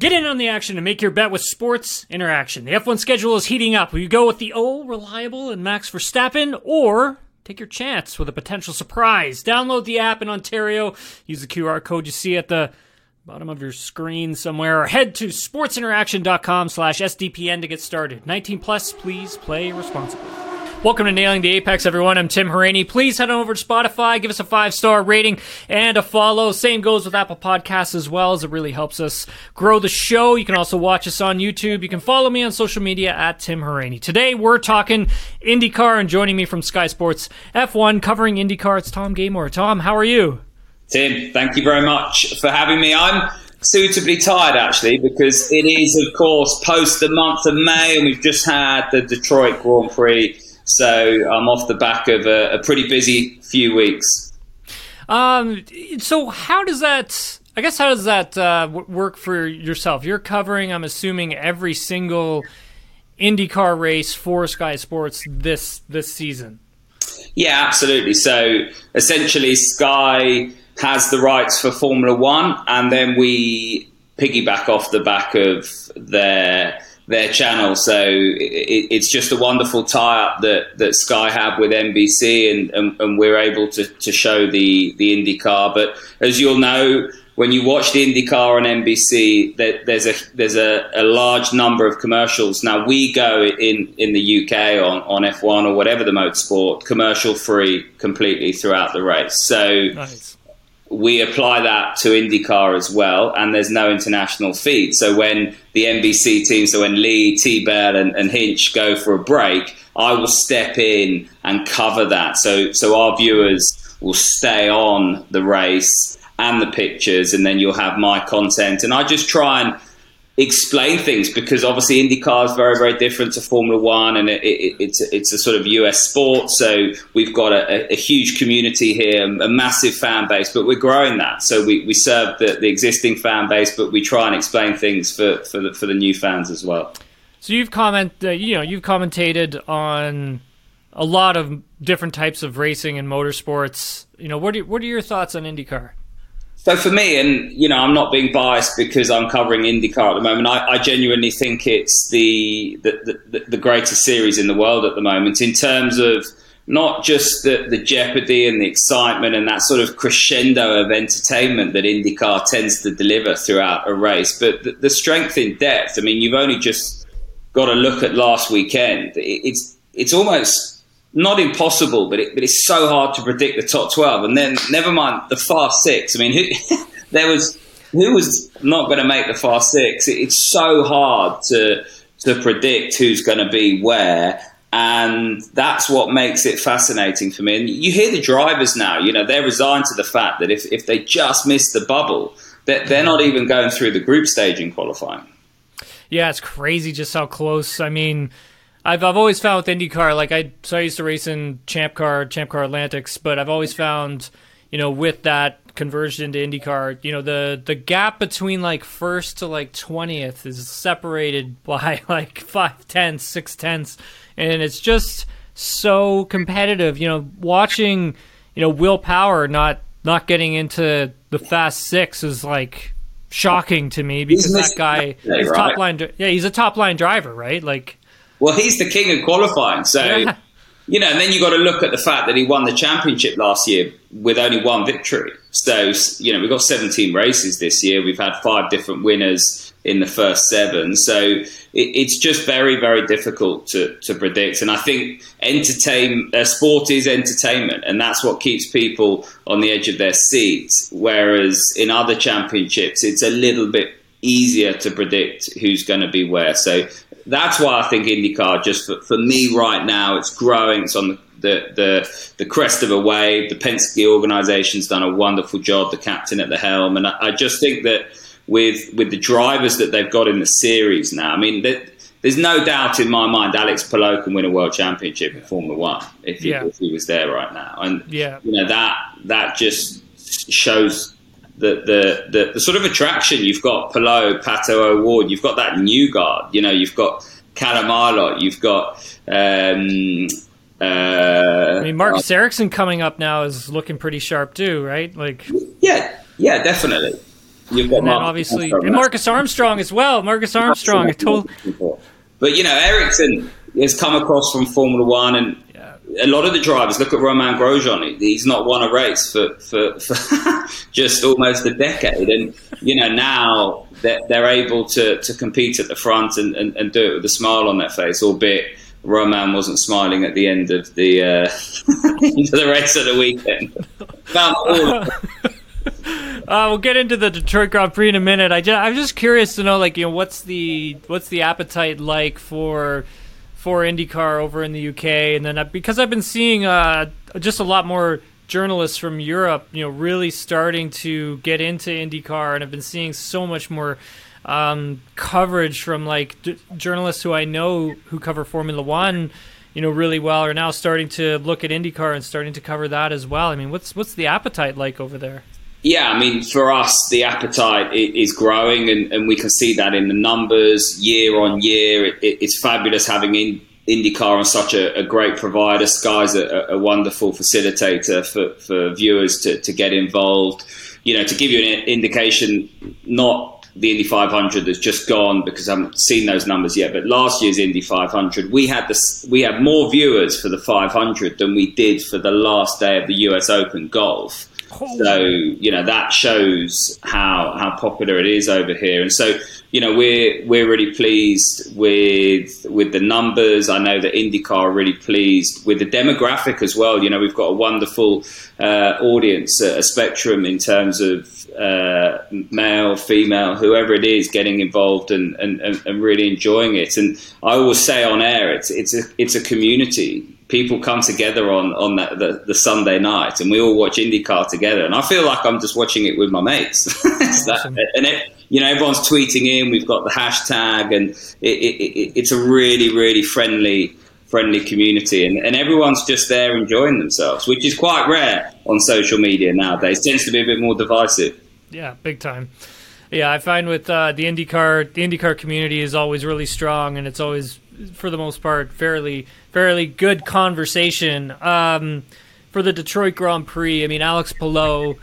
Get in on the action and make your bet with Sports Interaction. The F1 schedule is heating up. Will you go with the old, reliable, and Max Verstappen, or take your chance with a potential surprise? Download the app in Ontario. Use the QR code you see at the bottom of your screen somewhere, or head to sportsinteraction.com slash SDPN to get started. 19 plus, please play responsibly. Welcome to Nailing the Apex, everyone. I'm Tim Hauraney. Please head on over to Spotify, give us a five star rating and a follow. Same goes with Apple Podcasts as well, as it really helps us grow the show. You can also watch us on YouTube. You can follow me on social media at Tim Hauraney. Today we're talking IndyCar, and joining me from Sky Sports F1 covering IndyCar, it's Tom Gaymor. Tom, how are you? Tim, thank you very much for having me. I'm suitably tired actually because it is, of course, post the month of May, and we've just had the Detroit Grand Prix so I'm off the back of a, a pretty busy few weeks. Um, so how does that? I guess how does that uh, work for yourself? You're covering, I'm assuming, every single IndyCar race for Sky Sports this this season. Yeah, absolutely. So essentially, Sky has the rights for Formula One, and then we piggyback off the back of their their channel. So it, it's just a wonderful tie up that, that Sky have with NBC, and, and, and, we're able to, to show the, the IndyCar. But as you'll know, when you watch the IndyCar on NBC, there, there's a there's a, a, large number of commercials. Now we go in, in the UK on, on F1 or whatever the motorsport, commercial free completely throughout the race. So nice we apply that to IndyCar as well, and there's no international feed. So when the NBC team, so when Leigh, T Bell, and, and Hinch go for a break, I will step in and cover that. So so our viewers will stay on the race and the pictures, and then you'll have my content. And I just try and explain things because obviously IndyCar is very, very different to Formula One, and it, it, it's it's a sort of US sport. So we've got a, a, huge community here, a massive fan base, but we're growing that. So we, we serve the, the existing fan base, but we try and explain things for for the, for the new fans as well. So you've comment, uh, you know, you've commentated on a lot of different types of racing and motorsports. You know, what are, what are your thoughts on IndyCar? So for me, and you know, I'm not being biased because I'm covering IndyCar at the moment. I, I genuinely think it's the, the, the the greatest series in the world at the moment in terms of not just the, the jeopardy and the excitement and that sort of crescendo of entertainment that IndyCar tends to deliver throughout a race, but the, the strength in depth. I mean, you've only just got to look at last weekend. It's it's almost not impossible, but it, but it's so hard to predict the top twelve. And then never mind the fast six. I mean, who, there was who was not going to make the fast six. It, it's so hard to to predict who's going to be where. And that's what makes it fascinating for me. And you hear the drivers now, you know, they're resigned to the fact that if, if they just miss the bubble, that they're not even going through the group stage in qualifying. Yeah, it's crazy just how close. I mean, I've I've always found with IndyCar, like I so I used to race in Champ Car, Champ Car Atlantics, but I've always found, you know, with that conversion to IndyCar, you know, the the gap between like first to like twentieth is separated by like five tenths, six tenths, and it's just so competitive. You know, watching, you know, Will Power not not getting into the fast six is like shocking to me because that guy top line. Yeah, he's a top line driver, right? Like well, he's the king of qualifying. So, yeah. you know, and then you've got to look at the fact that he won the championship last year with only one victory. So, you know, we've got 17 races this year. We've had five different winners in the first seven. So it, it's just very, very difficult to, to predict. And I think entertain uh, sport is entertainment, and that's what keeps people on the edge of their seats. Whereas in other championships, it's a little bit easier to predict who's going to be where. So that's why I think IndyCar, just for, for me right now, it's growing. It's on the, the, the, the crest of a wave. The Penske organization's done a wonderful job, the captain at the helm. And I, I just think that with, with the drivers that they've got in the series now, I mean, there's no doubt in my mind Alex Palou can win a world championship in Formula One if he, yeah. if he was there right now. And, yeah. you know, that, that just shows the, the, the, the, sort of attraction you've got Palou, Pato O'Ward, you've got that new guard, you know, you've got Callum Ilott, you've got. Um, uh, I mean, Marcus uh, Ericsson coming up now is looking pretty sharp too, right? Like, yeah, yeah, definitely. You've got and then obviously and Marcus Armstrong as well. Marcus Armstrong, I told. But you know, Ericsson has come across from Formula One, and. A lot of the drivers look at Romain Grosjean. He's not won a race for, for, for just almost a decade, and you know now they're, they're able to, to compete at the front and, and, and do it with a smile on their face, albeit Romain wasn't smiling at the end of the uh, the race of the weekend. Uh, we'll get into the Detroit Grand Prix in a minute. I just, I'm just curious to know, like, you know, what's the what's the appetite like for for IndyCar over in the UK, and then I, because I've been seeing uh, just a lot more journalists from Europe, you know, really starting to get into IndyCar, and I've been seeing so much more um, coverage from like d- journalists who I know who cover Formula One, you know, really well, are now starting to look at IndyCar and starting to cover that as well. I mean, what's what's the appetite like over there? Yeah, I mean, for us, the appetite is growing, and, and we can see that in the numbers year on year. It, it's fabulous having in, IndyCar on such a, a, great provider. Sky's a, a wonderful facilitator for, for viewers to, to get involved. You know, to give you an indication, not the Indy 500 that's just gone because I haven't seen those numbers yet. But last year's Indy 500, we had this, we had more viewers for the 500 than we did for the last day of the U.S. Open golf. So you know that shows how how popular it is over here, and so you know we're we're really pleased with with the numbers. I know that IndyCar are really pleased with the demographic as well. You know we've got a wonderful uh, audience, a spectrum in terms of uh, male, female, whoever it is, getting involved and, and, and really enjoying it. And I always say on air, it's it's a it's a community people come together on on the, the, the, Sunday night, and we all watch IndyCar together. And I feel like I'm just watching it with my mates. awesome. that, and it, you know, everyone's tweeting in. We've got the hashtag, and it, it, it's a really, really friendly friendly community and, and everyone's just there enjoying themselves which is quite rare on social media nowadays it tends to be a bit more divisive yeah big time yeah i find with uh, the indycar the indycar community is always really strong and it's always for the most part, fairly fairly good conversation. Um, for the Detroit Grand Prix, I mean, Alex Palou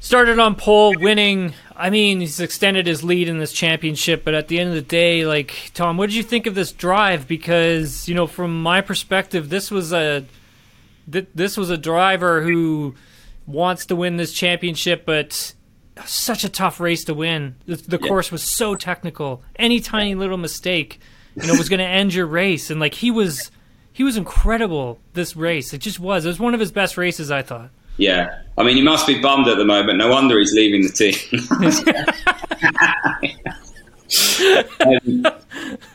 started on pole, winning. I mean, he's extended his lead in this championship, but at the end of the day, like Tom, what did you think of this drive? Because you know, from my perspective, this was a th- this was a driver who wants to win this championship, but such a tough race to win. The, the yeah. course was so technical. Any tiny little mistake you know it was going to end your race and like he was he was incredible this race. It just was. It was one of his best races i thought. Yeah. I mean he must be bummed at the moment. No wonder he's leaving the team. Um,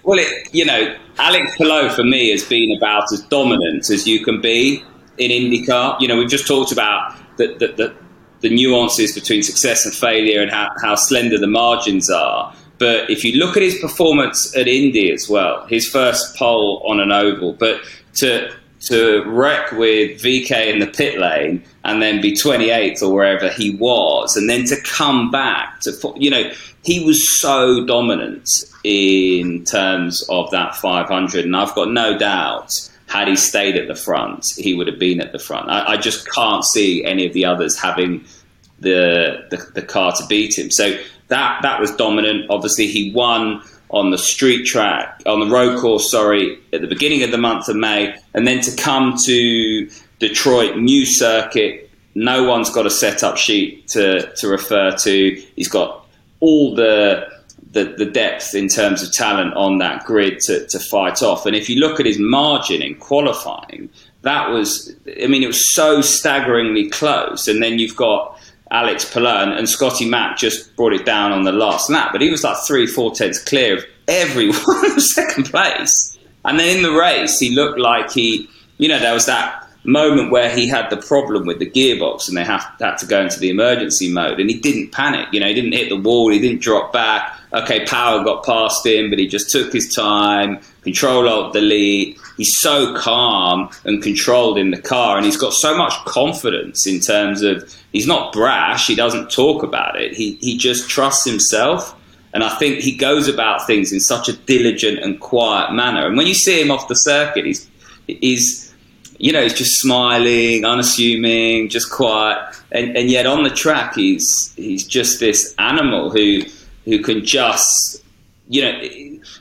well it, you know alex palou for me has been about as dominant as you can be in indycar. You know we've just talked about the, the, the, the nuances between success and failure and how, how slender the margins are but if you look at his performance at Indy as well, his first pole on an oval, but to to wreck with VK in the pit lane and then be 28th or wherever he was, and then to come back to, you know, he was so dominant in terms of that 500, and I've got no doubt had he stayed at the front, he would have been at the front. I, I just can't see any of the others having the, the, the car to beat him. So that that was dominant. Obviously, he won on the street track, on the road course, sorry, at the beginning of the month of May, and then to come to Detroit, new circuit. No one's got a setup sheet to, to refer to. He's got all the, the, the depth in terms of talent on that grid to, to fight off. And if you look at his margin in qualifying, that was, I mean, it was so staggeringly close. And then you've got Alex Palou and Scotty Mack just brought it down on the last lap, but he was like three, four tenths clear of everyone second place. And then in the race, he looked like he, you know, there was that moment where he had the problem with the gearbox and they have, had to go into the emergency mode and he didn't panic. You know, he didn't hit the wall, he didn't drop back. Okay, power got past him, but he just took his time, control alt delete. He's so calm and controlled in the car and he's got so much confidence in terms of he's not brash, he doesn't talk about it. He he just trusts himself. And I think he goes about things in such a diligent and quiet manner. And when you see him off the circuit, he's he's you know, he's just smiling, unassuming, just quiet, and, and yet on the track, he's he's just this animal who who can just, you know,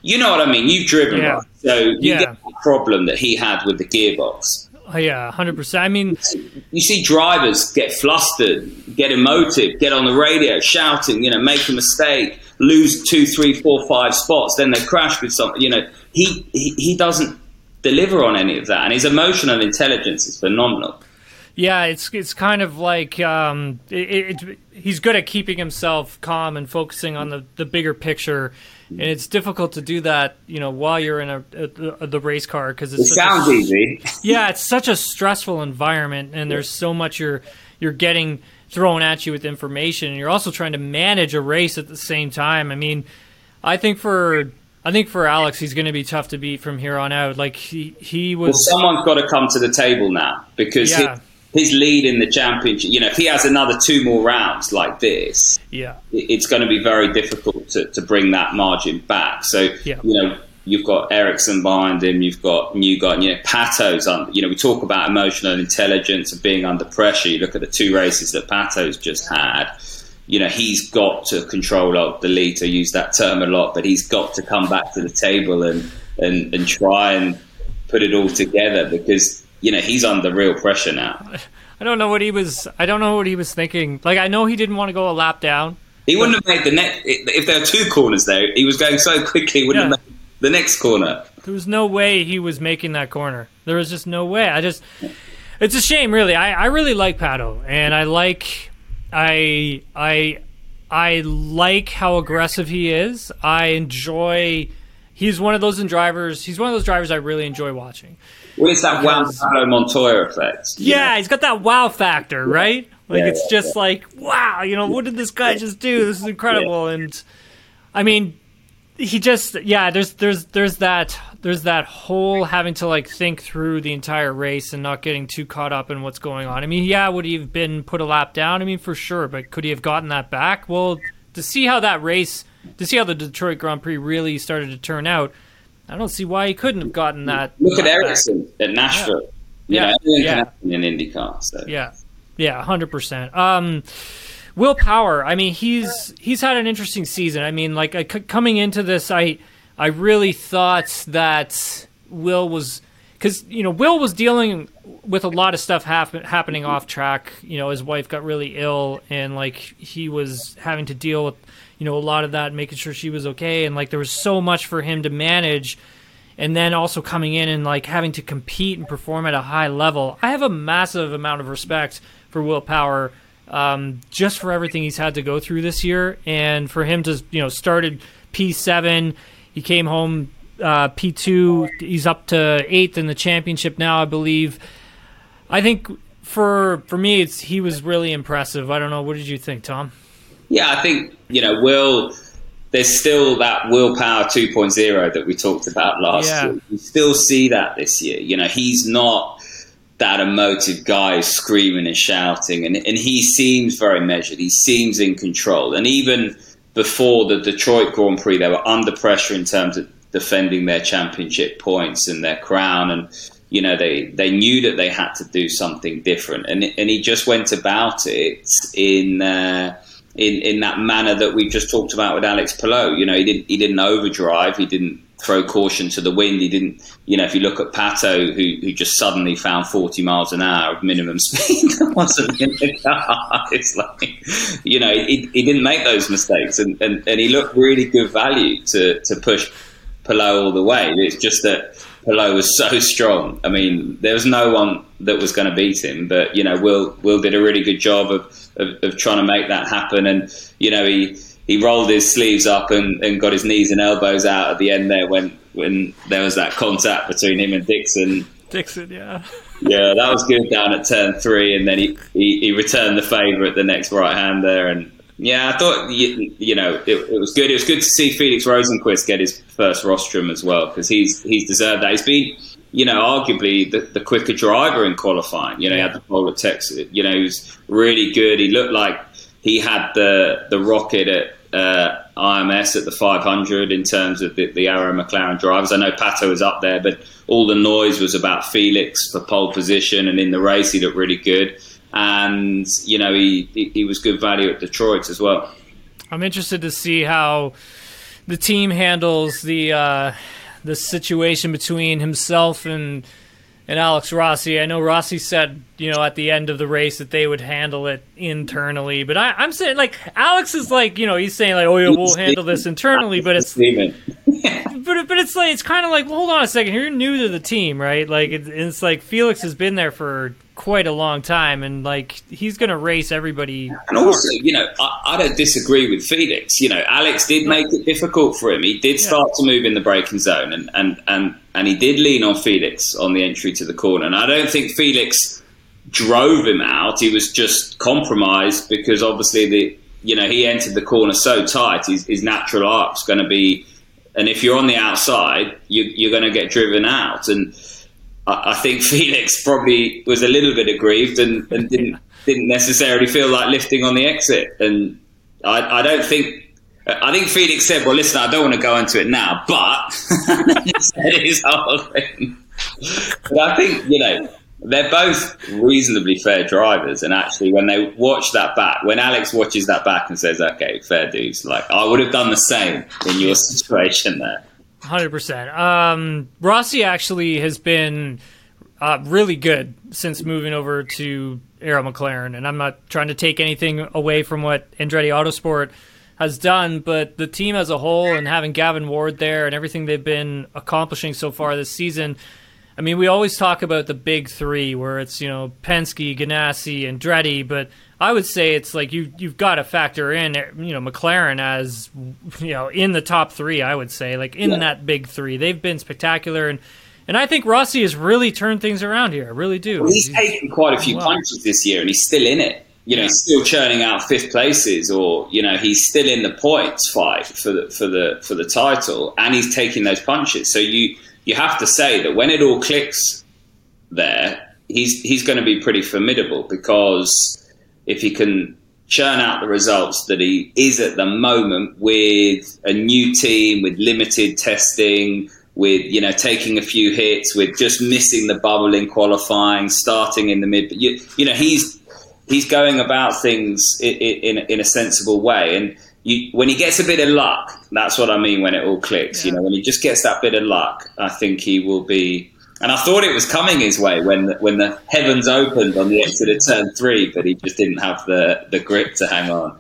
you know what I mean. You've driven, Yeah. right? So you Yeah. get the problem that he had with the gearbox. Oh, yeah, hundred percent. I mean, You see drivers get flustered, get emotive, get on the radio shouting, you know, make a mistake, lose two, three, four, five spots, then they crash with something. You know, he, he, he doesn't deliver on any of that, and his emotional intelligence is phenomenal. Yeah, it's it's kind of like um, it, it, he's good at keeping himself calm and focusing on the, the bigger picture, and it's difficult to do that, you know, while you're in a, a, a the race car because It it's such a- sounds easy. yeah, it's such a stressful environment, and there's so much you're you're getting thrown at you with information, and you're also trying to manage a race at the same time. I mean, I think for I think for Alex, he's going to be tough to beat from here on out. Like he he Well, was. someone's got to come to the table now because Yeah. his, his lead in the championship. You know, if he has another two more rounds like this, yeah, it's going to be very difficult to, to bring that margin back. So, Yeah. you know, you've got Ericsson behind him, you've got new guy, you know, Pato's on, you know, we talk about emotional intelligence and being under pressure. You look at the two races that Pato's just had, you know, he's got to control up the lead to use that term a lot, but he's got to come back to the table and, and, and try and put it all together because, you know, he's under real pressure now. I don't know what he was. I don't know what he was thinking. Like I know he didn't want to go a lap down. He wouldn't have made the next. If there were two corners there, he was going so quickly, he wouldn't Yeah. have made the next corner. There was no way he was making that corner. There was just no way. I just, it's a shame, really. I, I really like Pato, and I like, I, I, I like how aggressive he is. I enjoy. He's one of those drivers. He's one of those drivers I really enjoy watching. Well, it's that Juan Because- Pablo Montoya effect. Yeah, know? he's got that wow factor, right? Like Yeah, it's yeah, just like, wow, you know, what did this guy just do? This is incredible. And I mean, he just yeah, there's there's there's that there's that whole having to like think through the entire race and not getting too caught up in what's going on. I mean, yeah, would he have been put a lap down? I mean, for sure, but could he have gotten that back? Well, to see how that race, to see how the Detroit Grand Prix really started to turn out, I don't see why he couldn't have gotten that. Look at. Ericsson at Nashville. You Yeah. know, Yeah. in IndyCar. So. Yeah, yeah, hundred percent. Um, Will Power. I mean, he's he's had an interesting season. I mean, like I, c- coming into this, I I really thought that Will was because you know Will was dealing with a lot of stuff happen, happening off track. You know, his wife got really ill, and like he was having to deal with you know a lot of that, making sure she was okay, and like there was so much for him to manage and then also coming in and like having to compete and perform at a high level. I have a massive amount of respect for Will Power, um, just for everything he's had to go through this year, and for him to you know started P seven, he came home uh, P two, he's up to eighth in the championship now, I believe. I think for for me, it's he was really impressive. I don't know. What did you think, Tom? Yeah, I think you know Will. There's still that willpower 2.0 that we talked about last Yeah. year. You still see that this year. You know, he's not that emotive guy screaming and shouting, and and he seems very measured. He seems in control, and even before the Detroit Grand Prix, they were under pressure in terms of defending their championship points and their crown, and you know they they knew that they had to do something different, and and he just went about it in. Uh, in, in that manner that we just talked about with Alex Palou, you know, he didn't he didn't overdrive, he didn't throw caution to the wind, he didn't, you know, if you look at Pato, who who just suddenly found 40 miles an hour of minimum speed that wasn't in the car, it's like, you know, he, he didn't make those mistakes, and, and, and he looked really good value to to push Palou all the way. It's just that Palou was so strong. I mean, there was no one that was going to beat him. But you know, Will Will did a really good job of, of, of trying to make that happen. And you know, he he rolled his sleeves up and, and got his knees and elbows out at the end there when when there was that contact between him and Dixon. Dixon, yeah. Yeah, that was good down at turn three, and then he, he, he returned the favour at the next right hand there, and yeah, I thought you, you know it, it was good. It was good to see Felix Rosenqvist get his first rostrum as well because he's he's deserved that. He's been you know arguably the, the quicker driver in qualifying. You know, he had the pole at Texas. You know, he was really good. He looked like he had the the rocket at uh, IMS at the 500 in terms of the, the Arrow McLaren drivers. I know Pato was up there, but all the noise was about Felix for pole position, and in the race he looked really good. And you know he he, he was good value at Detroit as well. I'm interested to see how the team handles the uh, the situation between himself and and Alex Rossi. I know Rossi said, you know, at the end of the race that they would handle it internally, but I, am saying like Alex is like, you know, he's saying like, oh yeah, we'll handle this internally, but it's but but it's like it's kind of like, well, hold on a second, you're new to the team, right? Like it, it's like Felix has been there for quite a long time, and like he's going to race everybody. And also, you know, I, I, don't disagree with Felix. You know, Alex did make it difficult for him. He did start yeah. to move in the braking zone, and and and and he did lean on Felix on the entry to the corner. And I don't think Felix drove him out. He was just compromised because obviously the you know he entered the corner so tight. His, his natural arc's going to be, and if you're on the outside, you, you're going to get driven out and I, think Felix probably was a little bit aggrieved and, and didn't didn't necessarily feel like lifting on the exit. And I, I don't think I think Felix said, "Well, listen, I don't want to go into it now, but said his whole thing." But I think you know they're both reasonably fair drivers, and actually, when they watch that back, when Alex watches that back and says, "Okay, fair dues," like I would have done the same in your situation there. Hundred um, percent. Rossi actually has been uh, really good since moving over to Arrow McLaren, and I'm not trying to take anything away from what Andretti Autosport has done, but the team as a whole and having Gavin Ward there and everything they've been accomplishing so far this season. I mean, we always talk about the big three, where it's you know Penske, Ganassi, and Andretti, but I would say it's like you you've got to factor in you know McLaren as you know in the top three. I would say like in yeah. that big three, they've been spectacular and. And I think Rossi has really turned things around here. I really do. Well, he's, he's, taken quite a few well. punches this year, and he's still in it. You know, yeah. he's still churning out fifth places, or you know, he's still in the points fight for the for the for the title, and he's taking those punches. So you you have to say that when it all clicks, there, he's he's going to be pretty formidable because if he can churn out the results that he is at the moment with a new team, with limited testing, with you know taking a few hits, with just missing the bubble in qualifying, starting in the mid. You, you know he's he's going about things in, in, in a sensible way, and you, when he gets a bit of luck, that's what I mean when it all clicks. Yeah. You know, when he just gets that bit of luck, I think he will be and I thought it was coming his way when the, when the heavens opened on the exit of turn three, but he just didn't have the, the grip to hang on.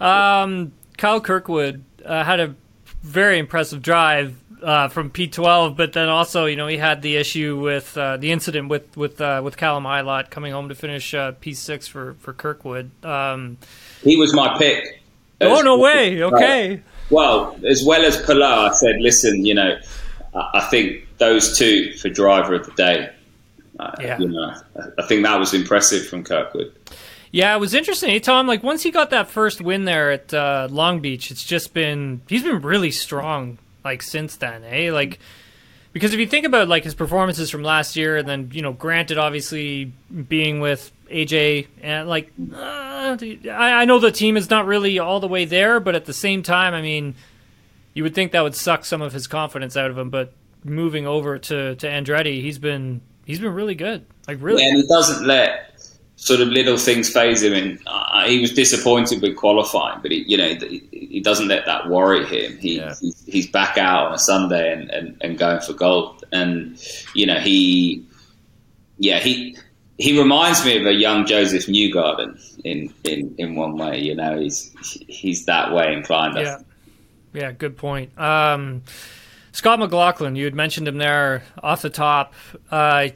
Um, Kyle Kirkwood uh, had a very impressive drive uh, from P12, but then also, you know, he had the issue with uh, the incident with with uh, with Callum Ilott coming home to finish uh, P6 for for Kirkwood. Um, he was my pick. Oh no way! Okay. Well, as well as Pilar, I said, listen, you know, I think those two for driver of the day. Uh, yeah. You know, I think that was impressive from Kirkwood. Yeah, it was interesting. Hey, Tom, like once he got that first win there at uh, Long Beach, it's just been he's been really strong like since then. Eh, like because if you think about like his performances from last year, and then you know, granted, obviously being with AJ and like uh, I, I know the team is not really all the way there, but at the same time, I mean, you would think that would suck some of his confidence out of him, but moving over to to Andretti, he's been he's been really good. Like really, yeah, and he doesn't let sort of little things phase him. And uh, he was disappointed with qualifying, but he, you know, he, he doesn't let that worry him. He, yeah. he's, he's, back out on a Sunday and, and, and going for gold. And you know, he, yeah, he he reminds me of a young Josef Newgarden in, in, in one way. You know, he's he's that way inclined. Yeah, yeah, good point. Um, Scott McLaughlin, you had mentioned him there off the top. Uh,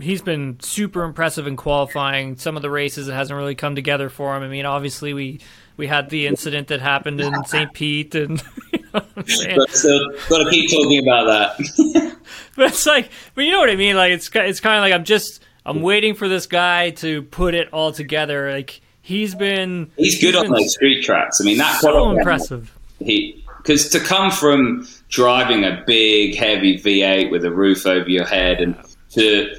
he's been super impressive in qualifying. Some of the races it hasn't really come together for him. I mean, obviously we we had the incident that happened in St. Pete, and you know but still got to keep talking about that. but it's like, but you know what I mean? Like it's it's kind of like I'm just I'm waiting for this guy to put it all together. Like he's been he's good he's on those street tracks. I mean, that's so impressive. He because to come from driving a big, heavy V8 with a roof over your head, and to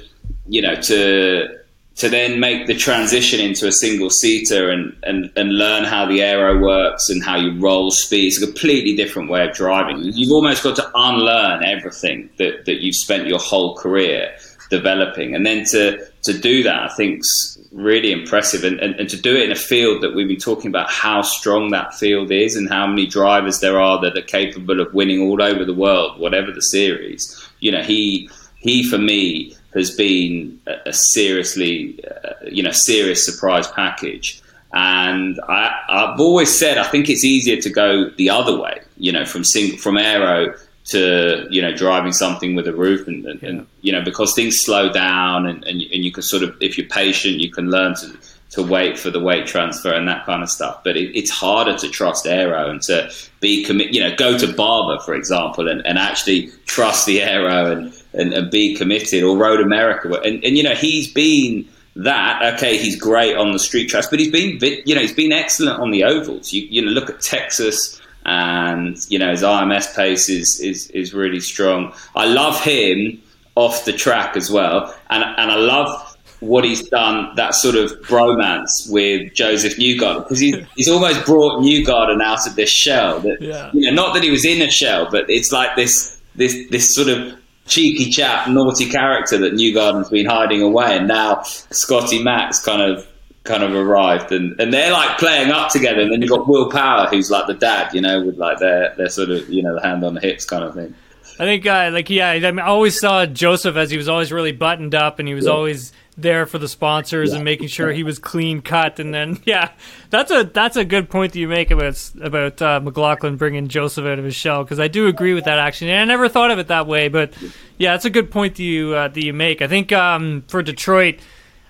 you know to to then make the transition into a single seater and, and, and learn how the aero works and how you roll speed. It's a completely different way of driving. You've almost got to unlearn everything that, that you've spent your whole career developing. And then to, to do that, I think's really impressive. And, and, and to do it in a field that we've been talking about how strong that field is and how many drivers there are that are capable of winning all over the world, whatever the series. You know, he, he for me, has been a, seriously, uh, you know, serious surprise package. And I, I've always said I think it's easier to go the other way, you know, from single, from aero to you know driving something with a roof, and, and, yeah. and you know because things slow down, and, and, and you can sort of if you're patient, you can learn to to wait for the weight transfer and that kind of stuff. But it, it's harder to trust aero and to be commit, you know, go to Barber, for example, and, and actually trust the aero and, and, and be committed or Road America. And, and, you know, he's been that. Okay, he's great on the street tracks, but he's been, you know, he's been excellent on the ovals. You, you know, look at Texas and, you know, his IMS pace is, is, is really strong. I love him off the track as well. And, and I love what he's done, that sort of bromance with Josef Newgarden, because he's, he's almost brought Newgarden out of this shell. That yeah. you know, not that he was in a shell, but it's like this this this sort of cheeky chap, naughty character that Newgarden's been hiding away, and now Scotty Max kind of kind of arrived, and, and they're like playing up together, and then you've got Will Power, who's like the dad, you know, with like their their sort of you know the hand on the hips kind of thing. I think, uh, like, yeah, I, mean, I always saw Josef as he was always really buttoned up, and he was yeah. always there for the sponsors yeah. and making sure he was clean cut. And then, yeah, that's a that's a good point that you make about about uh, McLaughlin bringing Josef out of his shell because I do agree with that actually. And I never thought of it that way, but yeah, that's a good point that you uh, that you make. I think um, for Detroit,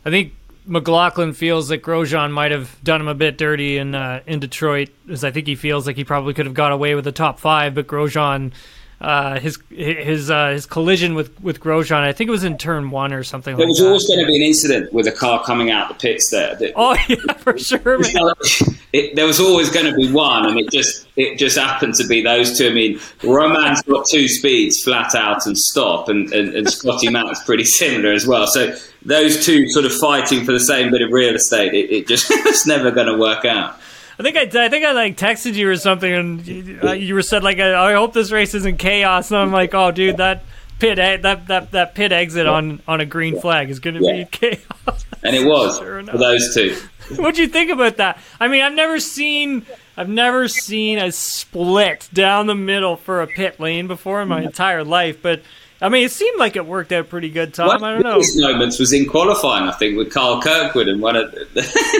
I think McLaughlin feels like Grosjean might have done him a bit dirty in uh, in Detroit, as I think he feels like he probably could have got away with the top five, but Grosjean uh, his his uh, his collision with with Grosjean. I think it was in turn one or something. There like was that. always going to be an incident with a car coming out the pits there. That, oh yeah, for sure. it, there was always going to be one, and it just it just happened to be those two. I mean, Romain's got two speeds, flat out and stop, and and, and Scotty Matt's pretty similar as well. So those two sort of fighting for the same bit of real estate, it, it just it's never going to work out. I think I, I think I like texted you or something, and you, uh, you were said like, I, hope this race isn't chaos. And I'm like, oh, dude, that pit that that that pit exit on on a green flag is going to yeah. be chaos. And it was sure for those two. what do you think about that? I mean, I've never seen I've never seen a split down the middle for a pit lane before in my entire life, but I mean, it seemed like it worked out pretty good, Tom. One I don't know. His moments was in qualifying, I think, with Carl Kirkwood, and one of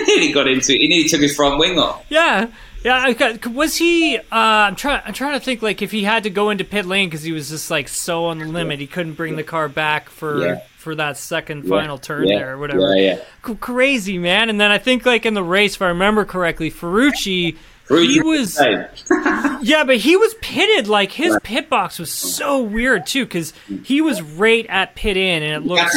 he got into he nearly took his front wing off. Yeah, yeah. Was he? Uh, I'm trying. I'm trying to think like if he had to go into pit lane because he was just like so on the limit, he couldn't bring the car back for yeah. for that second yeah. final turn yeah. there or whatever. Yeah, yeah. crazy man. And then I think like in the race, if I remember correctly, Ferrucci he was yeah but he was pitted like his pit box was so weird too because he was right at pit in and it looked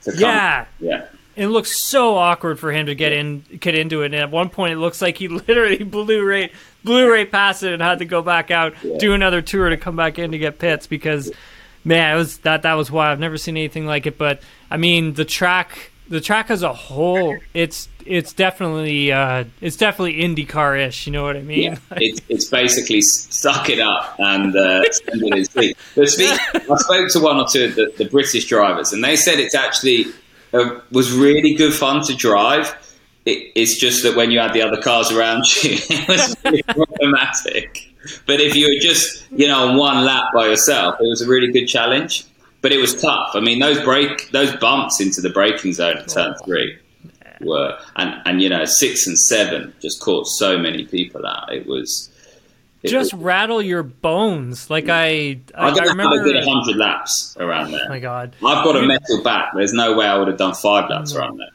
so, yeah. Yeah. It looks so awkward for him to get in get into it and at one point it looks like he literally blew right blew right past it and had to go back out yeah. do another tour to come back in to get pits because man it was that that was why i've never seen anything like it but i mean the track the track as a whole, it's it's definitely uh, it's definitely IndyCar-ish. You know what I mean? Yeah, it's, it's basically suck it up and uh, send it in speed. But speak, I spoke to one or two of the, the British drivers, and they said it's actually uh, was really good fun to drive. It, it's just that when you had the other cars around you, it was really problematic. But if you were just you know on one lap by yourself, it was a really good challenge but it was tough. I mean, those break those bumps into the braking zone at turn three were, and and you know, six and seven just caught so many people out. It was. It just was, rattle your bones, like I. I, I, remember. I did hundred laps around there. Oh my god! I've got a metal back. There's no way I would have done five laps mm. around there.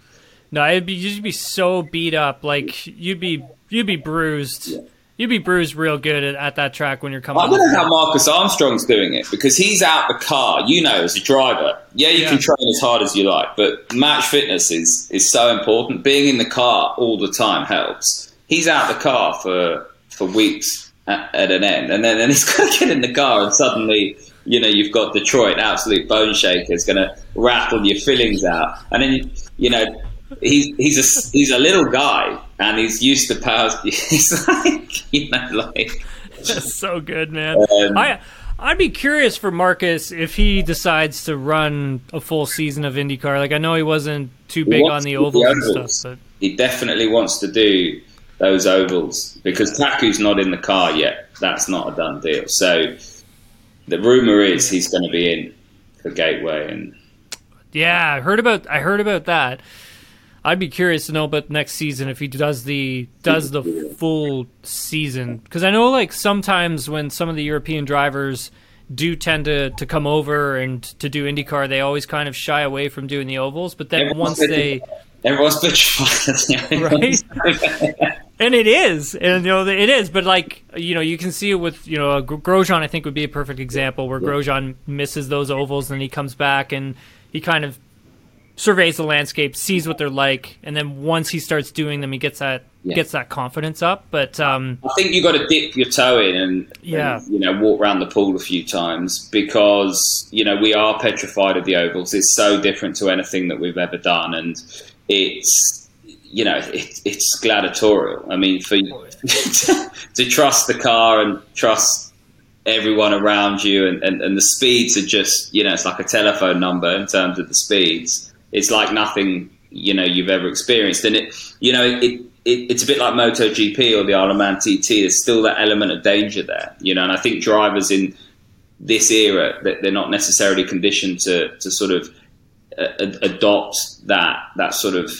No, it'd be you'd be so beat up, like you'd be you'd be bruised. Yeah you'd be bruised real good at, at that track when you're coming. I don't know how Marcus Armstrong's doing it because he's out the car. You know, as a driver, yeah, you yeah. can train as hard as you like, but match fitness is is so important. Being in the car all the time helps. He's out the car for for weeks at, at an end, and then and he's got to get in the car, and suddenly you know you've got Detroit, absolute bone shaker, is going to rattle your fillings out, and then you know he's he's a he's a little guy and he's used to powers. He's like you know like that's so good, man. Um, I I'd be curious for Marcus if he decides to run a full season of IndyCar. Like I know he wasn't too big on the ovals, the ovals and stuff, but he definitely wants to do those ovals because Taku's not in the car yet. That's not a done deal. So the rumor is he's going to be in for Gateway and. Yeah, I heard about I heard about that. I'd be curious to know about next season if he does the does the full season because I know like sometimes when some of the European drivers do tend to, to come over and to do IndyCar, they always kind of shy away from doing the ovals. But then once they everyone's bitching, right? and it is, and you know it is. But like you know, you can see it with you know uh, Grosjean. I think would be a perfect example where Grosjean misses those ovals, and he comes back and he kind of surveys the landscape, sees what they're like, and then once he starts doing them, he gets that yeah. gets that confidence up. But um, I think you got to dip your toe in and, yeah. And, you know walk around the pool a few times because you know we are petrified of the ovals. It's so different to anything that we've ever done, and it's you know, it, it's gladiatorial. I mean, for to trust the car and trust everyone around you, and, and, and the speeds are just, you know, it's like a telephone number in terms of the speeds. It's like nothing, you know, you've ever experienced. And it, you know, it, it it's a bit like MotoGP or the Isle of Man TT. There's still that element of danger there, you know, and I think drivers in this era that they're not necessarily conditioned to, to sort of uh, adopt that, that sort of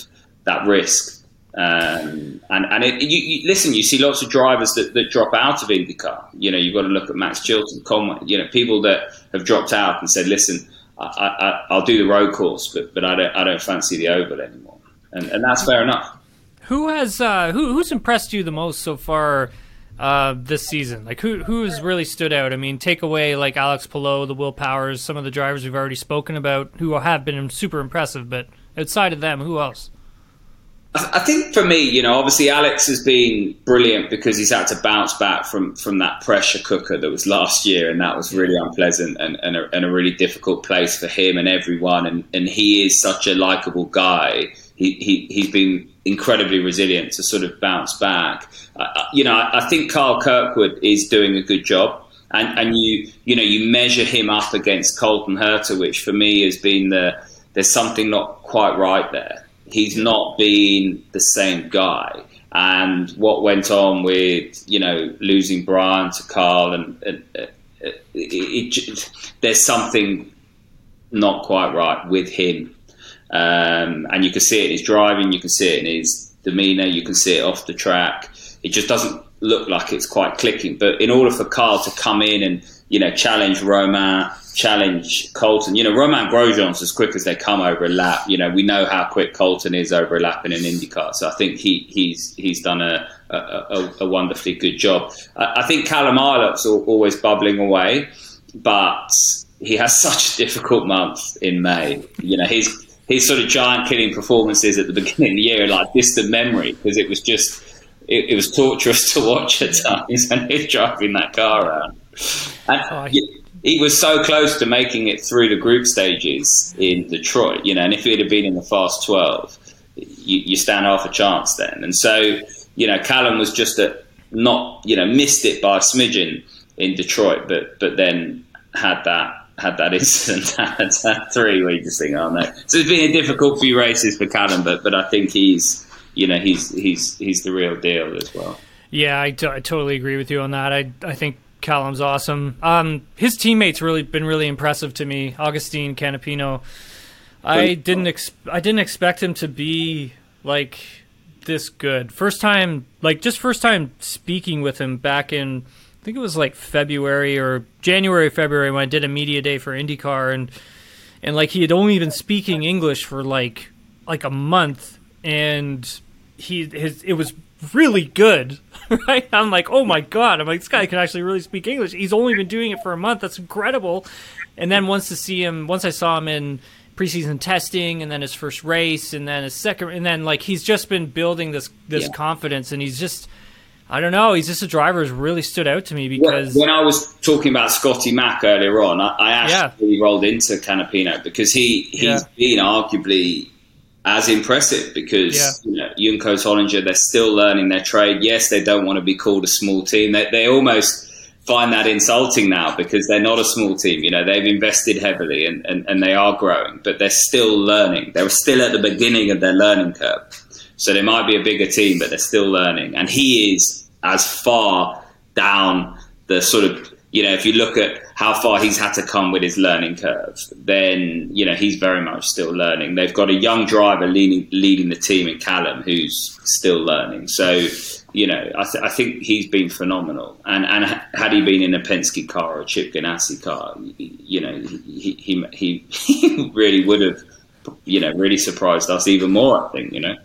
that risk. Um, and and it, you, you, listen, you see lots of drivers that, that drop out of IndyCar. You know, you've got to look at Max Chilton, Conway. You know, people that have dropped out and said, "Listen, I, will do the road course, but but I don't I don't fancy the oval anymore," and and that's fair enough. Who has uh, who who's impressed you the most so far uh, this season? Like who who's really stood out? I mean, take away like Alex Palou, the Will Powers, some of the drivers we've already spoken about who have been super impressive, but outside of them, who else? I think for me, you know, obviously Alex has been brilliant because he's had to bounce back from, from that pressure cooker that was last year, and that was really unpleasant and, and, a, and a really difficult place for him and everyone. And, and he is such a likable guy. He, he, he's been incredibly resilient to sort of bounce back. Uh, you know, I, I think Kyle Kirkwood is doing a good job. And, and you you know you measure him up against Colton Herta, which for me has been the there's something not quite right there he's not been the same guy. And what went on with you know losing Bryan to Carl, and, and uh, it, it, it, there's something not quite right with him. Um, and you can see it in his driving, you can see it in his demeanour, you can see it off the track. It just doesn't look like it's quite clicking. But in order for Carl to come in and you know challenge Romain challenge Colton. You know, Romain Grosjean's as quick as they come over a lap. You know, we know how quick Colton is over a lap in an IndyCar. So I think he, he's he's done a, a, a wonderfully good job. I, I think Callum Ilott's always bubbling away, but he has such a difficult month in May. You know, his his sort of giant killing performances at the beginning of the year like distant memory because it was just it, it, was torturous to watch at times when he was driving that car around. And, oh, he was so close to making it through the group stages in Detroit, you know, and if he'd have been in the Fast 12, you, you stand half a chance then. And so, you know, Callum was just a, not, you know, missed it by a smidgen in Detroit, but but then had that had that incident at that three where you just think, oh no. So it's been a difficult few races for Callum, but but I think he's, you know, he's he's he's the real deal as well. Yeah, I, t- I totally agree with you on that. I I think Callum's awesome. Um, his teammates really been really impressive to me. Agustín Canapino. I didn't ex- I didn't expect him to be like this good. First time, like just first time speaking with him back in I think it was like February or January, February when I did a media day for IndyCar and and like he had only been speaking English for like like a month and he his it was really good right? I'm like, oh my god! I'm like, this guy can actually really speak English. He's only been doing it for a month. That's incredible. And then once to see him, once I saw him in preseason testing, and then his first race, and then his second, and then like he's just been building this this yeah. confidence, and he's just. I don't know. He's just a driver who's really stood out to me because when, I was talking about Scotty Mack earlier on, I, I actually yeah. rolled into Canapino because he he's yeah. been arguably as impressive because yeah. you know Juncos Hollinger they're still learning their trade. Yes, they don't want to be called a small team. They, they almost find that insulting now because they're not a small team. You know, they've invested heavily and, and, and they are growing, but they're still learning. They're still at the beginning of their learning curve. So they might be a bigger team, but they're still learning. And he is as far down the sort of, you know, if you look at how far he's had to come with his learning curve, then, you know, he's very much still learning. They've got a young driver leading, leading the team in Callum who's still learning. So, you know, I, th- I, think he's been phenomenal. And and had he been in a Penske car or a Chip Ganassi car, you know, he he, he, he really would have, you know, really surprised us even more. I think, you know.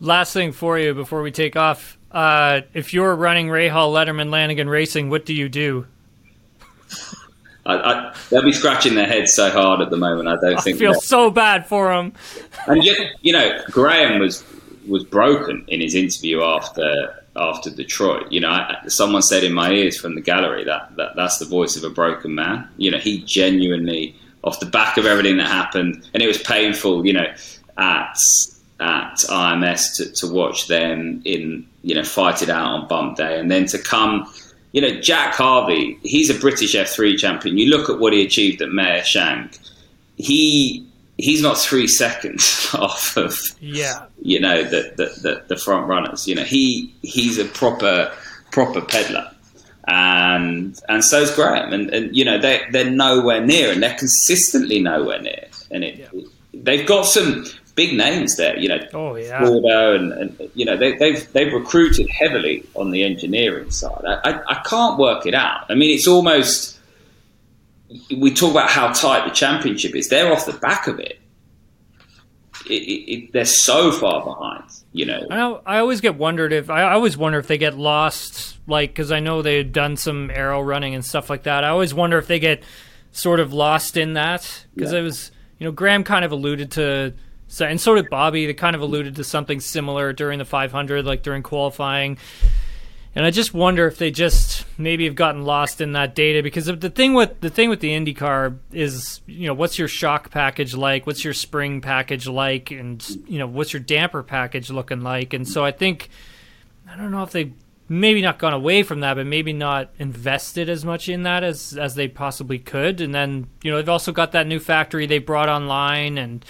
Last thing for you before we take off, uh, if you're running Rahal, Letterman, Lanigan Racing, what do you do? I, I, they'll be scratching their heads so hard at the moment. I don't I think. I feel so bad for them. And yet, you know, Graham was was broken in his interview after after Detroit. You know, I, someone said in my ears from the gallery that, that that's the voice of a broken man. You know, he genuinely, off the back of everything that happened, and it was painful. You know, at at IMS to, to watch them in you know fight it out on bump day, and then to come. You know, Jack Harvey, he's a British F3 champion. You look at what he achieved at Meyer Shank. He he's not three seconds off of yeah you know the, the, the, the, front runners you know he he's a proper proper peddler and and so's Graham and, and you know they they're nowhere near and they're consistently nowhere near and it, yeah. they've got some big names there you know oh yeah Gordo and, and you know they, they've they've recruited heavily on the engineering side I, I, I can't work it out I mean it's almost we talk about how tight the championship is. They're off the back of it. It, it, it, they're so far behind. You know, I. I always get wondered if I always wonder if they get lost, like because I know they've done some arrow running and stuff like that. I always wonder if they get sort of lost in that because yeah. it was, you know, Graham kind of alluded to, and so did Bobby. They kind of alluded to something similar during the 500, like during qualifying. And I just wonder if they just maybe have gotten lost in that data because the thing with the thing with the IndyCar is you know what's your shock package like, what's your spring package like, and you know what's your damper package looking like, and so I think I don't know if they maybe not gone away from that, but maybe not invested as much in that as as they possibly could, and then you know they've also got that new factory they brought online and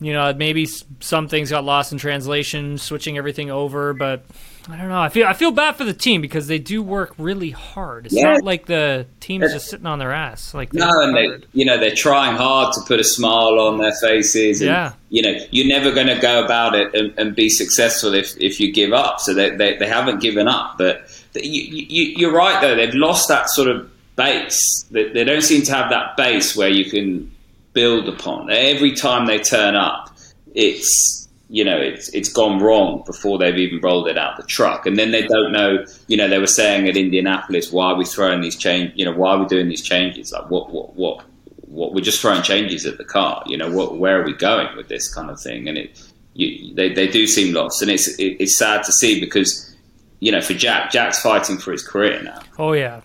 you know maybe some things got lost in translation switching everything over but I don't know. I feel I feel bad for the team because they do work really hard. It's yeah. not like the team's just sitting on their ass. Like no, and they, you know they're trying hard to put a smile on their faces. And, yeah, you know you're never going to go about it and, and, be successful if, if you give up. So they, they, they haven't given up. But you, you, you're right though. They've lost that sort of base. They, they don't seem to have that base where you can build upon. Every time they turn up, it's you know it's it's gone wrong before they've even rolled it out the truck. And then they don't know you know they were saying at Indianapolis why are we throwing these change you know why are we doing these changes? Like what what what what we're just throwing changes at the car you know what where are we going with this kind of thing? And it you, they they do seem lost. And it's it, it's sad to see because you know for Jack Jack's fighting for his career now. Oh yeah.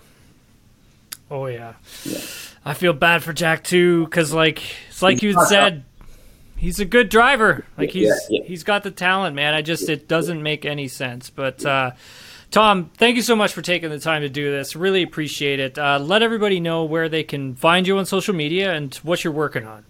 Oh yeah, yeah. I feel bad for Jack too because like it's like you said he's a good driver. Like he's yeah, yeah. he's got the talent, man. I just it doesn't make any sense. But uh, Tom, thank you so much for taking the time to do this. Really appreciate it. Uh, let everybody know where they can find you on social media and what you're working on.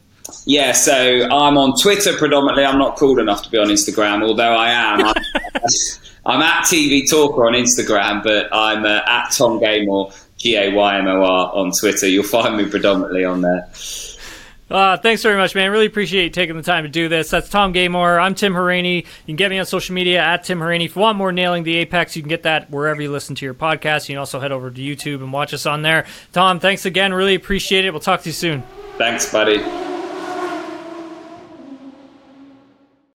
Yeah, so I'm on Twitter predominantly. I'm not cool enough to be on Instagram, although I am. I'm, I'm at TV Talker on Instagram, but I'm uh, at Tom Gaymor, G A Y M O R, on Twitter. You'll find me predominantly on there. Uh, thanks very much, man. Really appreciate you taking the time to do this. That's Tom Gaymor. I'm Tim Hauraney. You can get me on social media at Tim Hauraney. If you want more Nailing the Apex, you can get that wherever you listen to your podcast. You can also head over to YouTube and watch us on there. Tom, thanks again. Really appreciate it. We'll talk to you soon. Thanks, buddy.